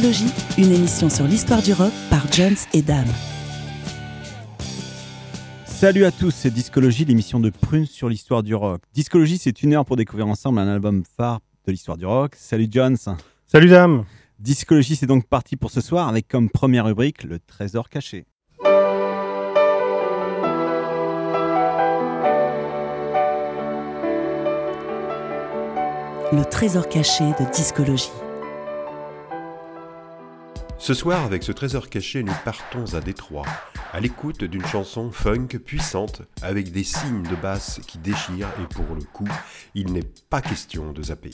Discologie, une émission sur l'histoire du rock par Jones et Dame. Salut à tous, c'est Discologie, l'émission de Prune sur l'histoire du rock. Discologie, c'est une heure pour découvrir ensemble un album phare de l'histoire du rock. Salut Jones. Salut Dame. Discologie, c'est donc parti pour ce soir avec comme première rubrique le trésor caché. Le trésor caché de Discologie. Ce soir, avec ce trésor caché, nous partons à Détroit, à l'écoute d'une chanson funk puissante, avec des signes de basse qui déchirent, et pour le coup, il n'est pas question de zapper.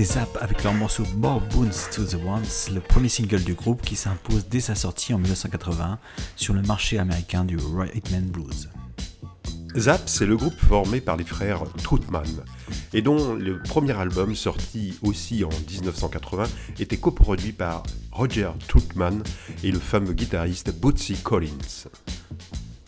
C'était Zap avec leur morceau More Boons to the Ones, le premier single du groupe qui s'impose dès sa sortie en 1981 sur le marché américain du Rhythm Blues. Zap, c'est le groupe formé par les frères Troutman et dont le premier album, sorti aussi en 1980, était coproduit par Roger Troutman et le fameux guitariste Bootsy Collins.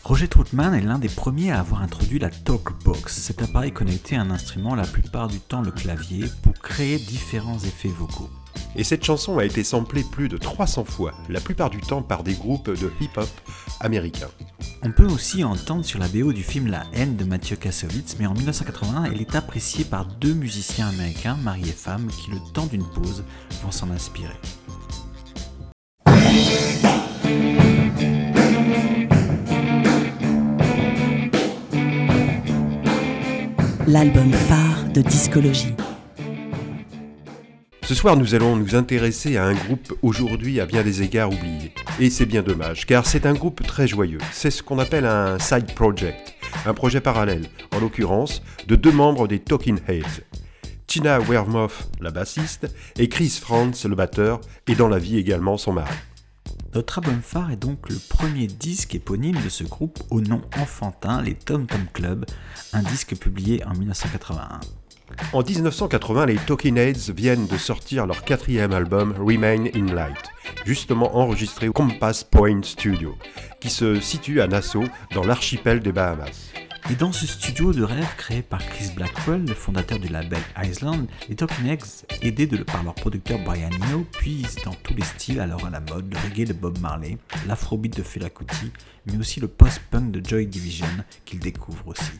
Roger Troutman est l'un des premiers à avoir introduit la Talkbox, cet appareil connecté à un instrument, la plupart du temps le clavier, créer différents effets vocaux. Et cette chanson a été samplée plus de 300 fois, la plupart du temps par des groupes de hip-hop américains. On peut aussi entendre sur la BO du film La haine de Mathieu Kassovitz, mais en 1981, elle est appréciée par deux musiciens américains, mari et femme, qui, le temps d'une pause, vont s'en inspirer. L'album phare de discologie. Ce soir, nous allons nous intéresser à un groupe aujourd'hui à bien des égards oublié. Et c'est bien dommage, car c'est un groupe très joyeux. C'est ce qu'on appelle un side project, un projet parallèle, en l'occurrence de deux membres des Talking Heads. Tina Wermoff, la bassiste, et Chris Franz, le batteur, et dans la vie également son mari. Notre album phare est donc le premier disque éponyme de ce groupe au nom enfantin, les Tom Tom Club, un disque publié en 1981. En 1980, les Talking Heads viennent de sortir leur quatrième album Remain in Light, justement enregistré au Compass Point Studio, qui se situe à Nassau, dans l'archipel des Bahamas. Et dans ce studio de rêve créé par Chris Blackwell, le fondateur du label Island, les Talking Eggs, aidés par leur producteur Brian Eno, puisent dans tous les styles alors à la mode, le reggae de Bob Marley, l'afrobeat de Fela Kuti, mais aussi le post-punk de Joy Division qu'ils découvrent aussi.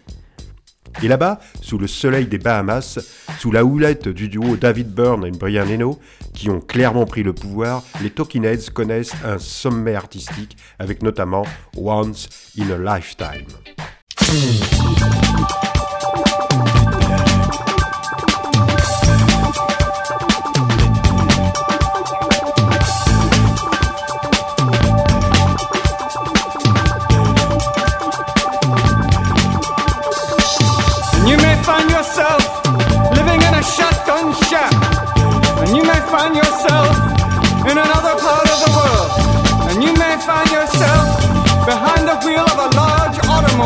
Et là-bas, sous le soleil des Bahamas, sous la houlette du duo David Byrne et Brian Eno, qui ont clairement pris le pouvoir, les Talking connaissent un sommet artistique avec notamment Once in a Lifetime.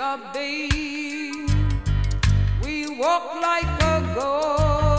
club day. We walk like a ghost.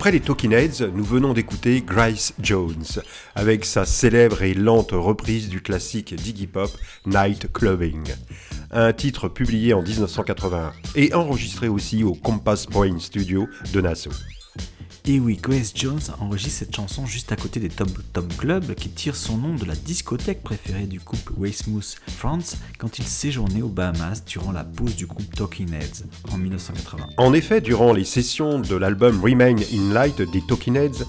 Après les Talking Heads, nous venons d'écouter Grace Jones avec sa célèbre et lente reprise du classique d'Iggy Pop Night Clubbing, un titre publié en 1981 et enregistré aussi au Compass Point Studio de Nassau. Et oui, Grace Jones enregistre cette chanson juste à côté des Tom Tom Club qui tire son nom de la discothèque préférée du couple Weymouth France quand il séjournait aux Bahamas durant la pause du groupe Talking Heads en 1980. En effet, durant les sessions de l'album Remain in Light des Talking Heads,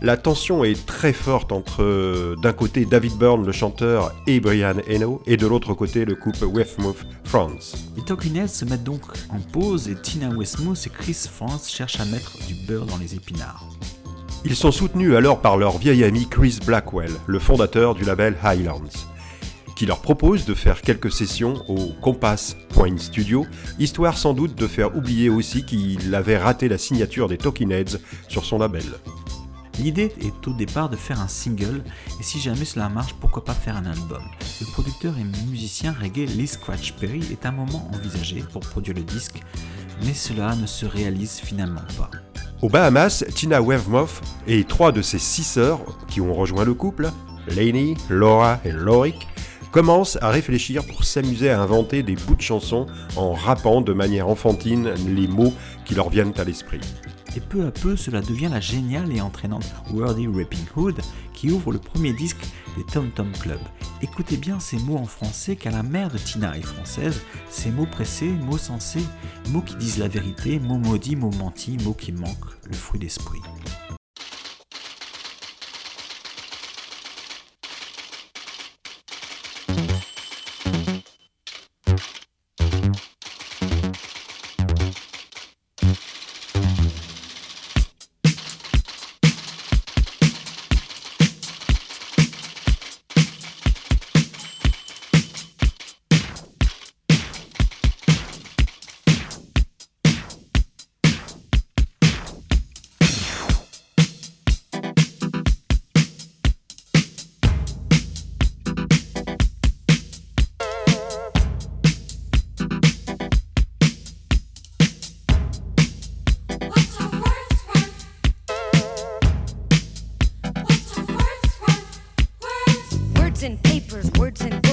la tension est très forte entre d'un côté David Byrne, le chanteur, et Brian Eno, et de l'autre côté le couple Weymouth France. Les Talking Heads se mettent donc en pause et Tina Westmouth et Chris France cherchent à mettre du beurre dans les épinards. Ils sont soutenus alors par leur vieil ami Chris Blackwell, le fondateur du label Highlands, qui leur propose de faire quelques sessions au Compass Point Studio, histoire sans doute de faire oublier aussi qu'il avait raté la signature des Talking Heads sur son label. L'idée est au départ de faire un single, et si jamais cela marche, pourquoi pas faire un album. Le producteur et musicien reggae Lee Scratch Perry est un moment envisagé pour produire le disque, mais cela ne se réalise finalement pas. Aux Bahamas, Tina Weymouth et trois de ses six sœurs qui ont rejoint le couple, Lainey, Laura et Lorik, commencent à réfléchir pour s'amuser à inventer des bouts de chansons en rappant de manière enfantine les mots qui leur viennent à l'esprit. Et peu à peu, cela devient la géniale et entraînante Wordy Rapping Hood qui ouvre le premier disque des Tom Tom Club. Écoutez bien ces mots en français car la mère de Tina est française, ces mots pressés, mots sensés, mots qui disent la vérité, mots maudits, mots mentis, mots qui manquent, le fruit d'esprit. In papers, words in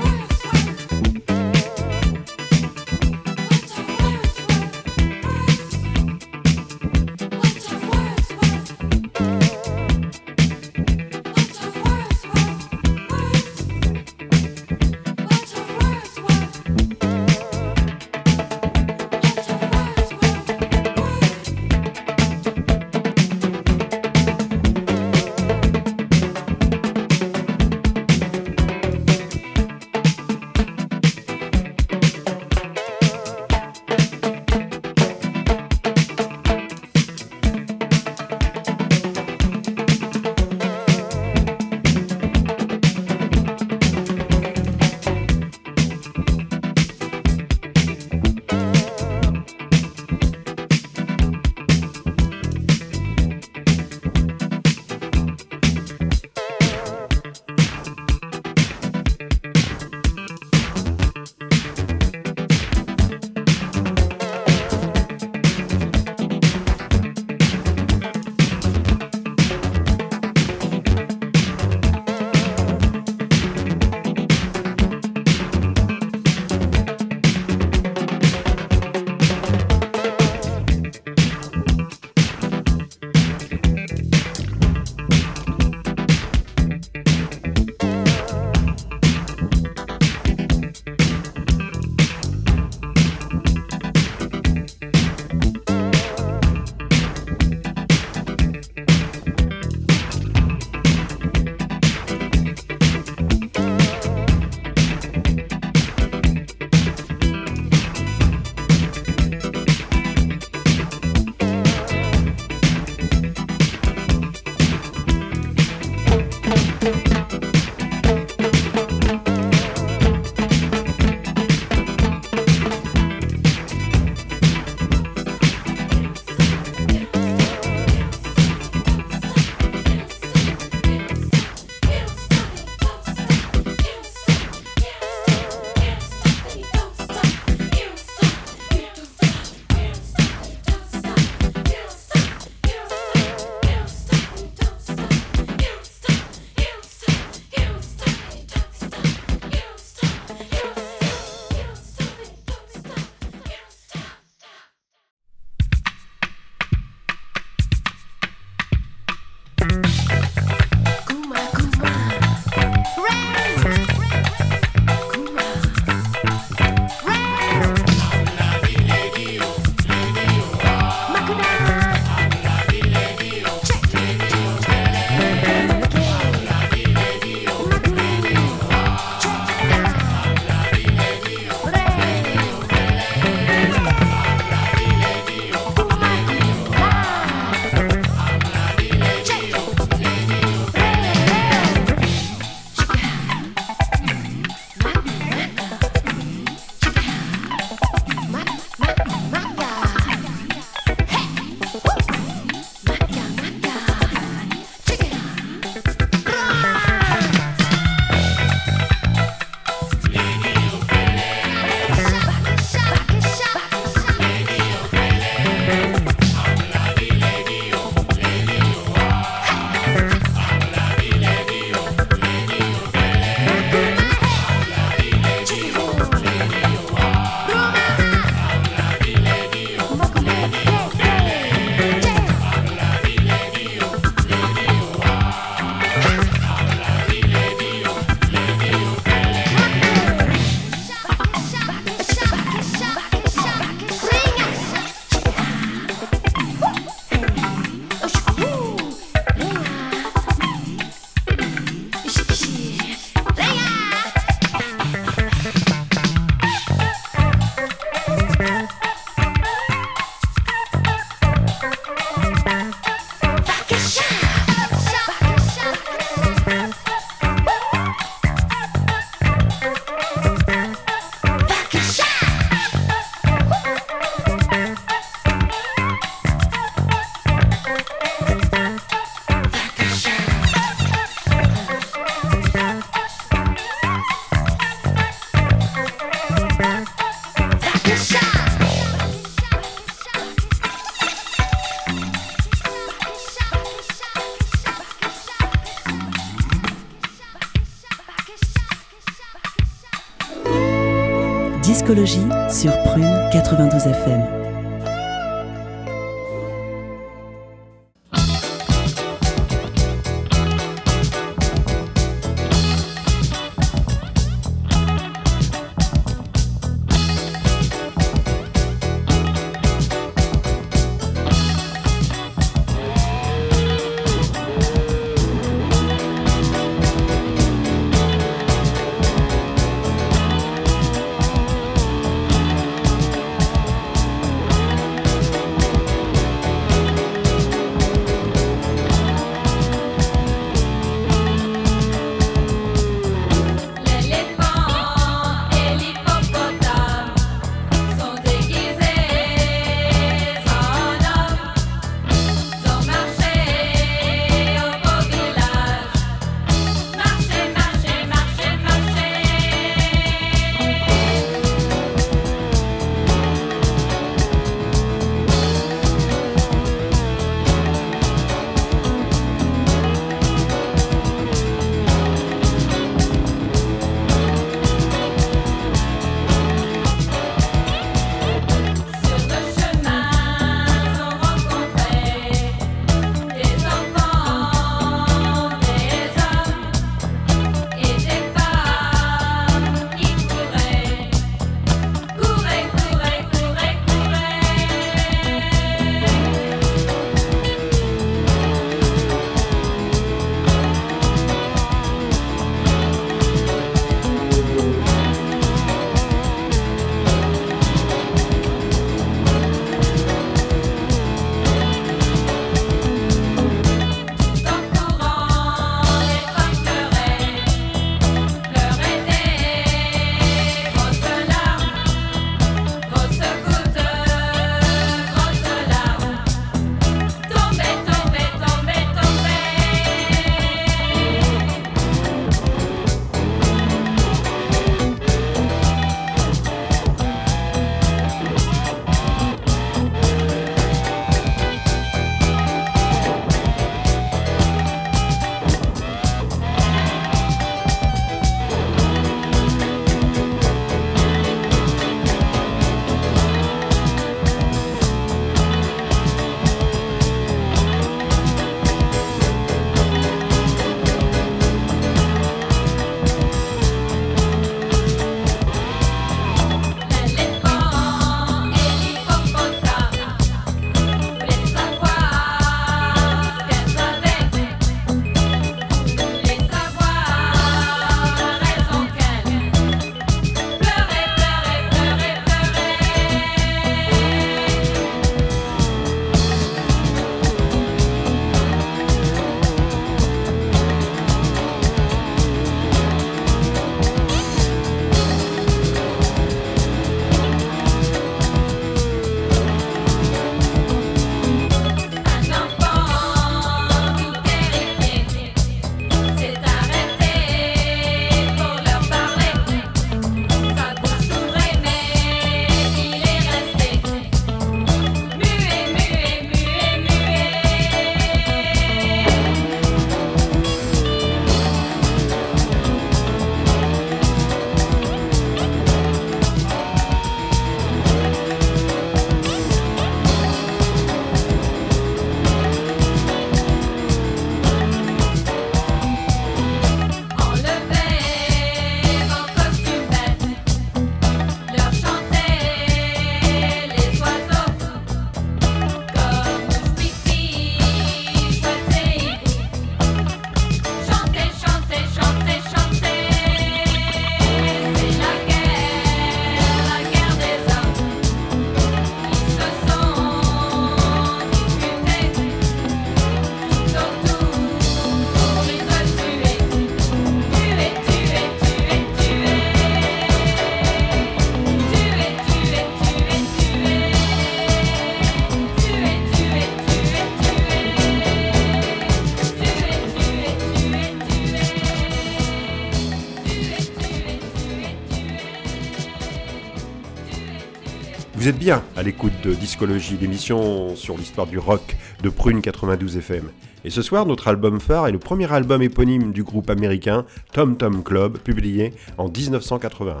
à l'écoute de Discologie, l'émission sur l'histoire du rock de Prune 92 FM. Et ce soir, notre album phare est le premier album éponyme du groupe américain Tom Tom Club, publié en 1981.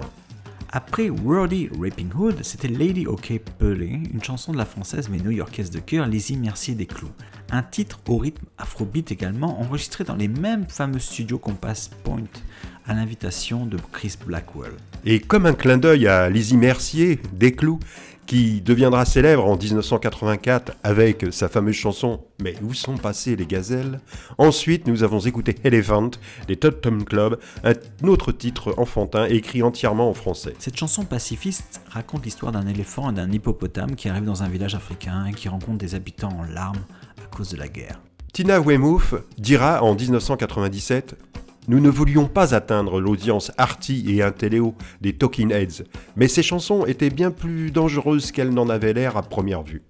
Après Wordy Raping Hood, c'était Lady OK Pelé, une chanson de la française mais new-yorkaise de cœur Lizzie Mercier des Clous. Un titre au rythme afrobeat également, enregistré dans les mêmes fameux studios Compass Point, à l'invitation de Chris Blackwell. Et comme un clin d'œil à Lizzie Mercier, des Clous, qui deviendra célèbre en 1984 avec sa fameuse chanson Mais où sont passées les gazelles? Ensuite, nous avons écouté Elephant des Todd Tom Club, un autre titre enfantin écrit entièrement en français. Cette chanson pacifiste raconte l'histoire d'un éléphant et d'un hippopotame qui arrivent dans un village africain et qui rencontrent des habitants en larmes à cause de la guerre. Tina Weymouth dira en 1997 nous ne voulions pas atteindre l'audience arty et intelléo des Talking Heads, mais ces chansons étaient bien plus dangereuses qu'elles n'en avaient l'air à première vue.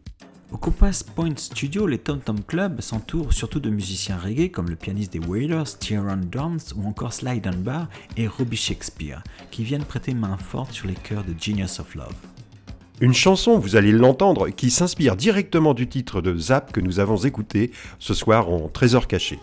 Au Compass Point Studio, les Tom Tom Club s'entourent surtout de musiciens reggae comme le pianiste des Wailers, Tyrone Downs ou encore Sly Dunbar et Robbie Shakespeare, qui viennent prêter main forte sur les chœurs de Genius of Love. Une chanson, vous allez l'entendre, qui s'inspire directement du titre de Zap que nous avons écouté ce soir en Trésor caché.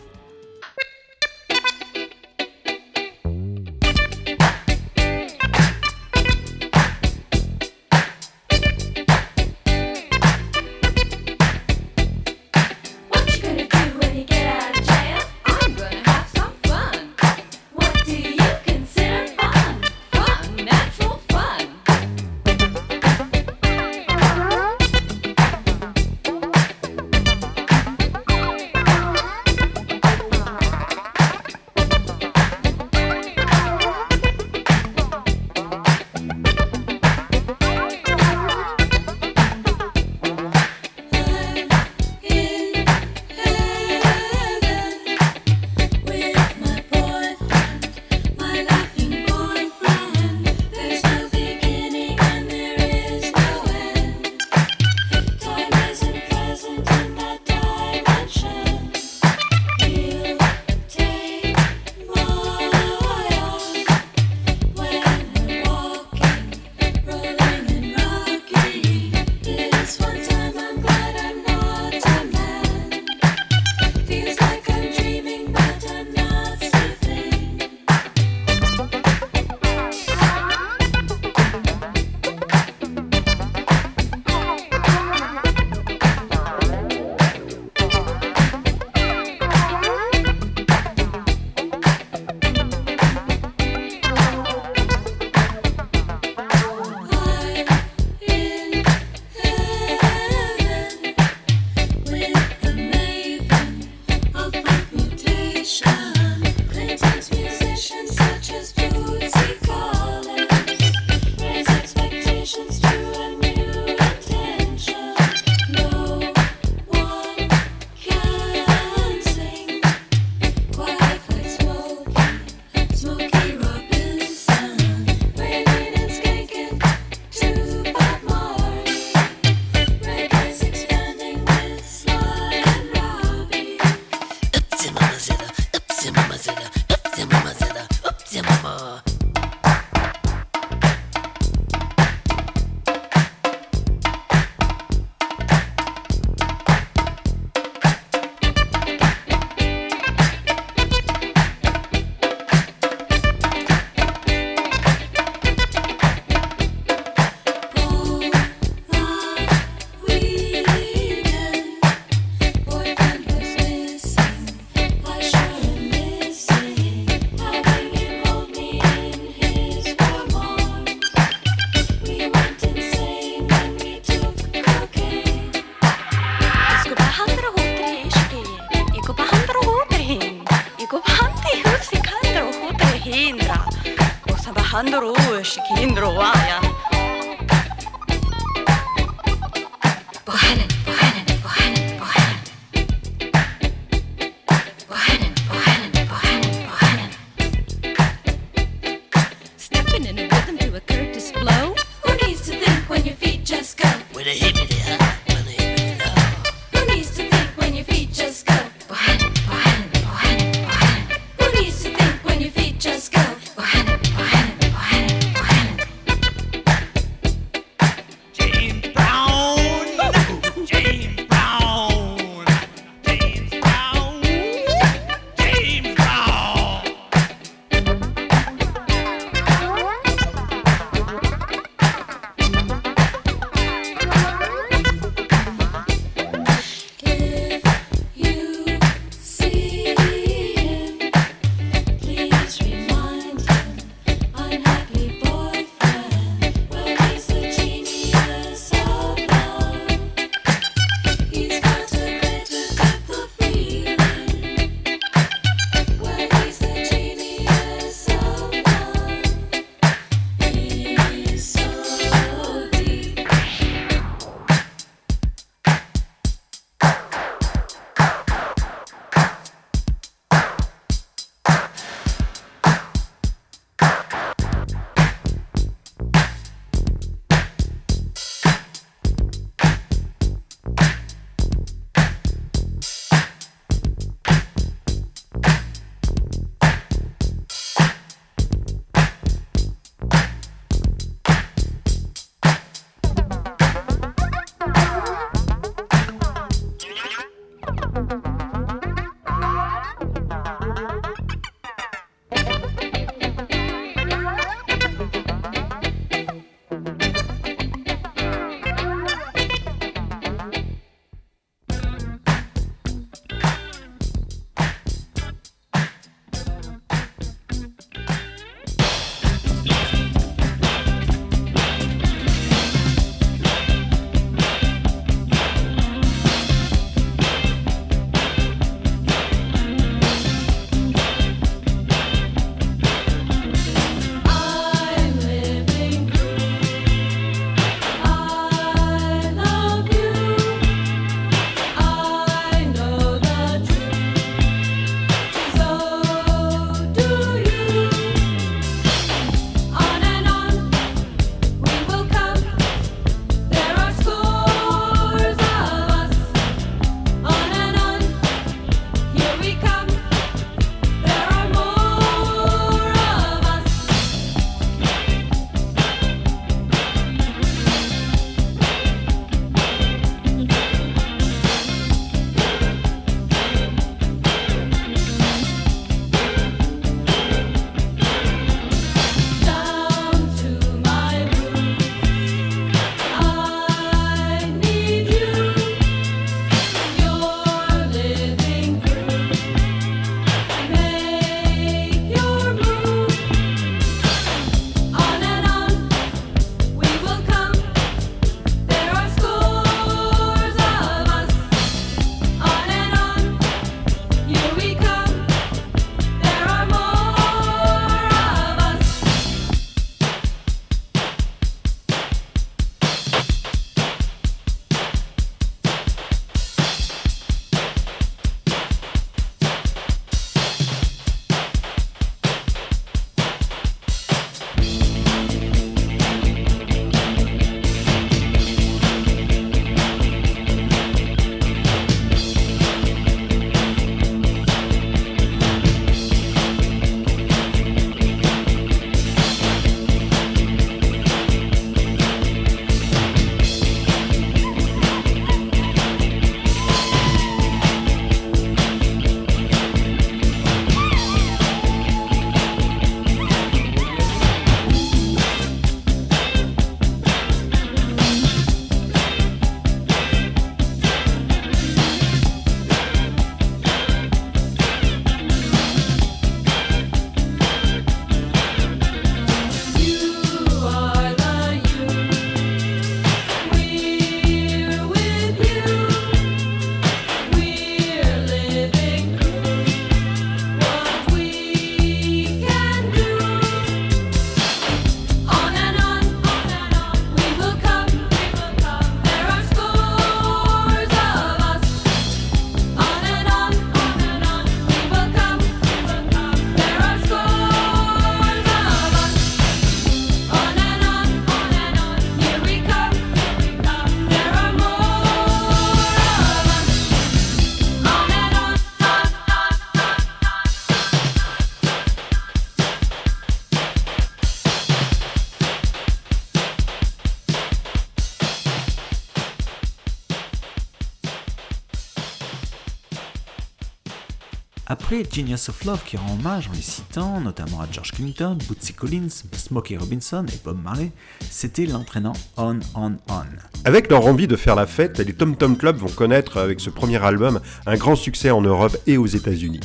Genius of Love qui rend hommage en les citant notamment à George Clinton, Bootsy Collins, Smokey Robinson et Bob Marley, c'était l'entraînant On On On. Avec leur envie de faire la fête, les Tom Tom Club vont connaître avec ce premier album un grand succès en Europe et aux États-Unis.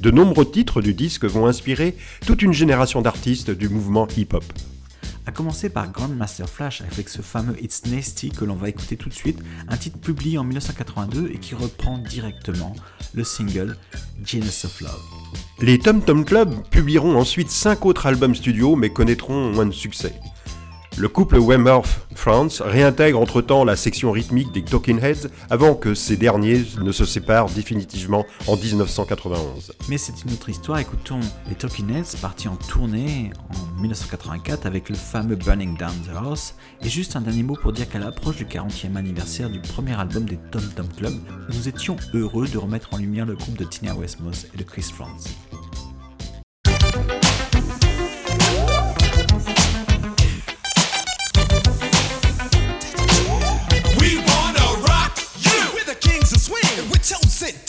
De nombreux titres du disque vont inspirer toute une génération d'artistes du mouvement hip-hop. À commencer par Grandmaster Flash avec ce fameux It's Nasty que l'on va écouter tout de suite, un titre publié en 1982 et qui reprend directement le single Genius of Love. Les Tom Tom Club publieront ensuite 5 autres albums studio mais connaîtront moins de succès. Le couple Wemworth France réintègre entre-temps la section rythmique des Talking Heads avant que ces derniers ne se séparent définitivement en 1991. Mais c'est une autre histoire, écoutons les Talking Heads partis en tournée en 1984 avec le fameux Burning Down the House. Et juste un dernier mot pour dire qu'à l'approche du 40e anniversaire du premier album des Tom Tom Club, nous étions heureux de remettre en lumière le groupe de Tina Westmos et de Chris France.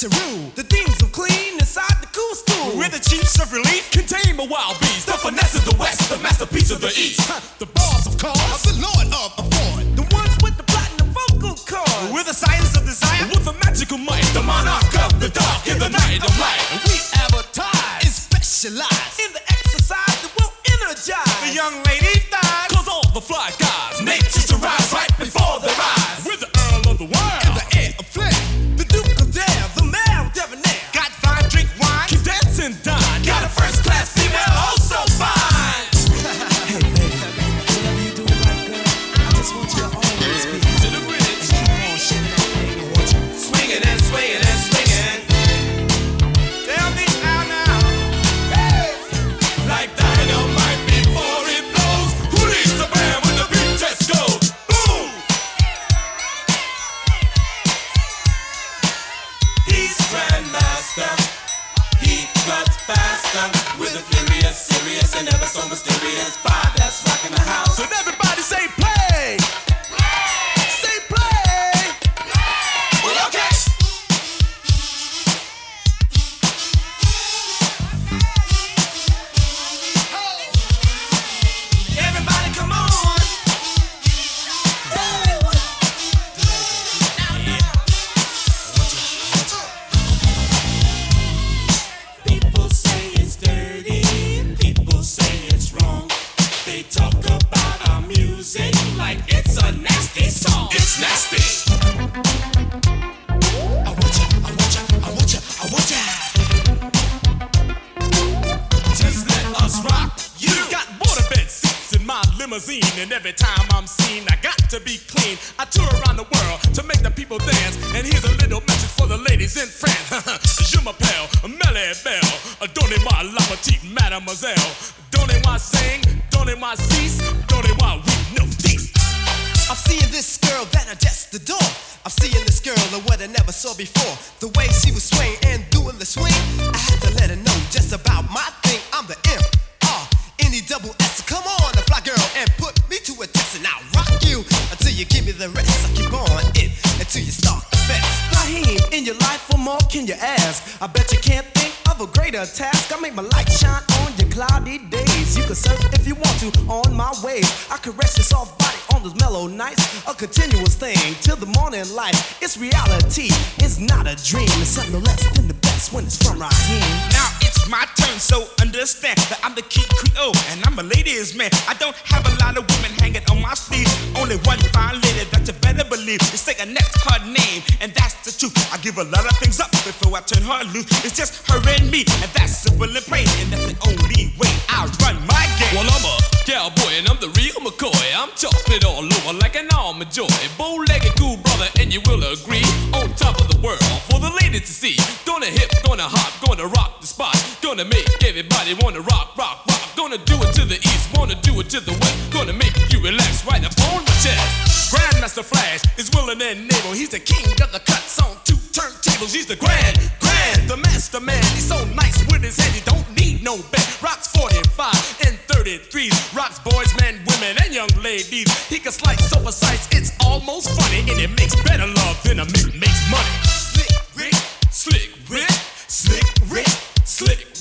To rule. The themes of clean inside the cool school. We're the chiefs of relief. Contain the wild beast. The finesse of the west. The masterpiece of the east. the bars of cars. The lord of afford. The ones with the platinum vocal cords. We're the science of desire. With the magical might. The monarch of the dark in the night of light. We advertise. And specialize in the exercise that will energize. The young ladies ladies in France. Je m'appelle donnez-moi la petite mademoiselle. Donnez-moi sing, donnez-moi donnez-moi we no. I'm seeing this girl that I just adore. I'm seeing this girl and what I never saw before. The way she was swaying and doing the swing, I had to let her know just about my thing. I'm the M R N E double S. Come on, fly girl, and put me to a test, and I'll rock you until you give me the rest. I keep on it until you start in your life, what more can you ask? I bet you can't think of a greater task. I make my light shine on your cloudy days. Can surf if you want to on my waves. I caress your soft body on those mellow nights. A continuous thing till the morning light. It's reality, it's not a dream. It's something less than the best when it's from here. Now it's my turn, so understand that I'm the key Creole and I'm a ladies' man. I don't have a lot of women hanging on my sleeve. Only one fine lady that you better believe. It's say next her name, and that's the truth. I give a lot of things up before I turn her loose. It's just her and me, and that's simple and plain, and that's the only way I run my Well, I'm a cowboy and I'm the real McCoy. I'm chocolate all over like an almond joy. Bow-legged cool brother, and you will agree. On top of the world for the ladies to see. Gonna hip, gonna hop, gonna rock the spot. Gonna make everybody wanna rock, rock, rock. Gonna do it to the east, wanna do it to the west. Gonna make you relax right up on my chest. Grandmaster Flash is willing and able. He's the king of the cuts on two turntables. He's the grand, grand, the master man. He's so nice with his head, he don't need no bed. Rocks 45 and 33s. Rocks boys, men, women, and young ladies. He can slice so precise, it's almost funny. And it makes better love than a mint makes money. Slick Rick, Slick Rick, Slick Rick. pépites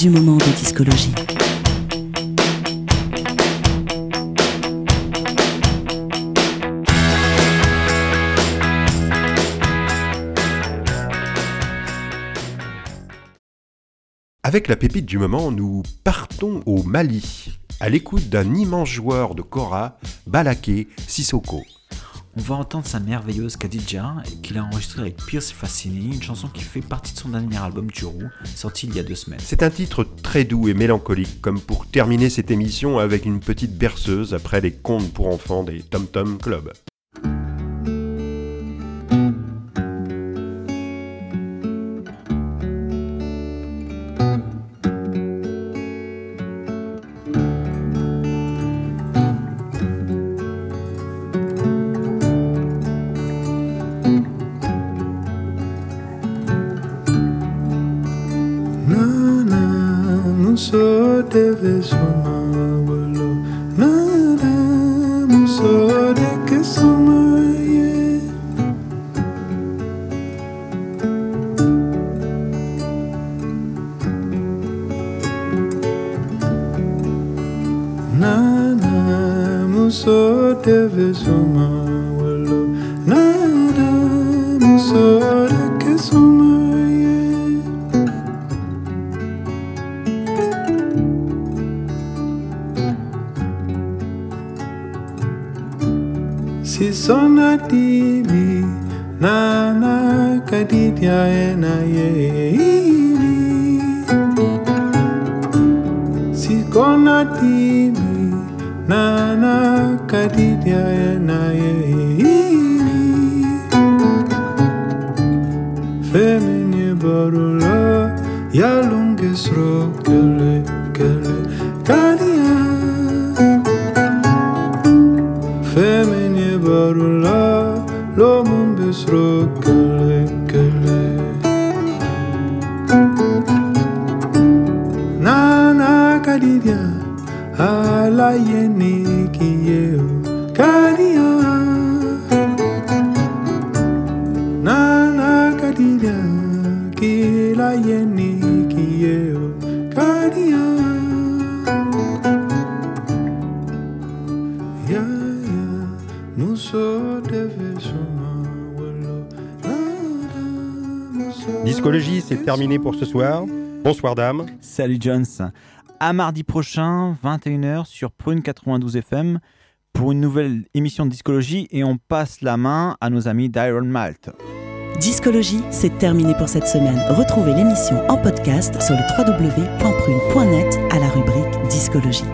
du moment de discologie. Avec la pépite du moment, nous partons au Mali, à l'écoute d'un immense joueur de kora, Balaké Sissoko. On va entendre sa merveilleuse Khadija, qu'il a enregistrée avec Pierce Fassini, une chanson qui fait partie de son dernier album Turu, sorti il y a deux semaines. C'est un titre très doux et mélancolique, comme pour terminer cette émission avec une petite berceuse après les contes pour enfants des Tom Tom Club. so deve soma walo nada so ke soma Si sona mi na na kadidia na ye Si kona tibi kadidia na ye Feminye barulo ya lungesro terminé pour ce soir. Bonsoir dame. Salut Jones. À mardi prochain, 21h sur Prune 92 FM pour une nouvelle émission de discologie et on passe la main à nos amis d'Iron Malt. Discologie, c'est terminé pour cette semaine. Retrouvez l'émission en podcast sur le www.prune.net à la rubrique Discologie.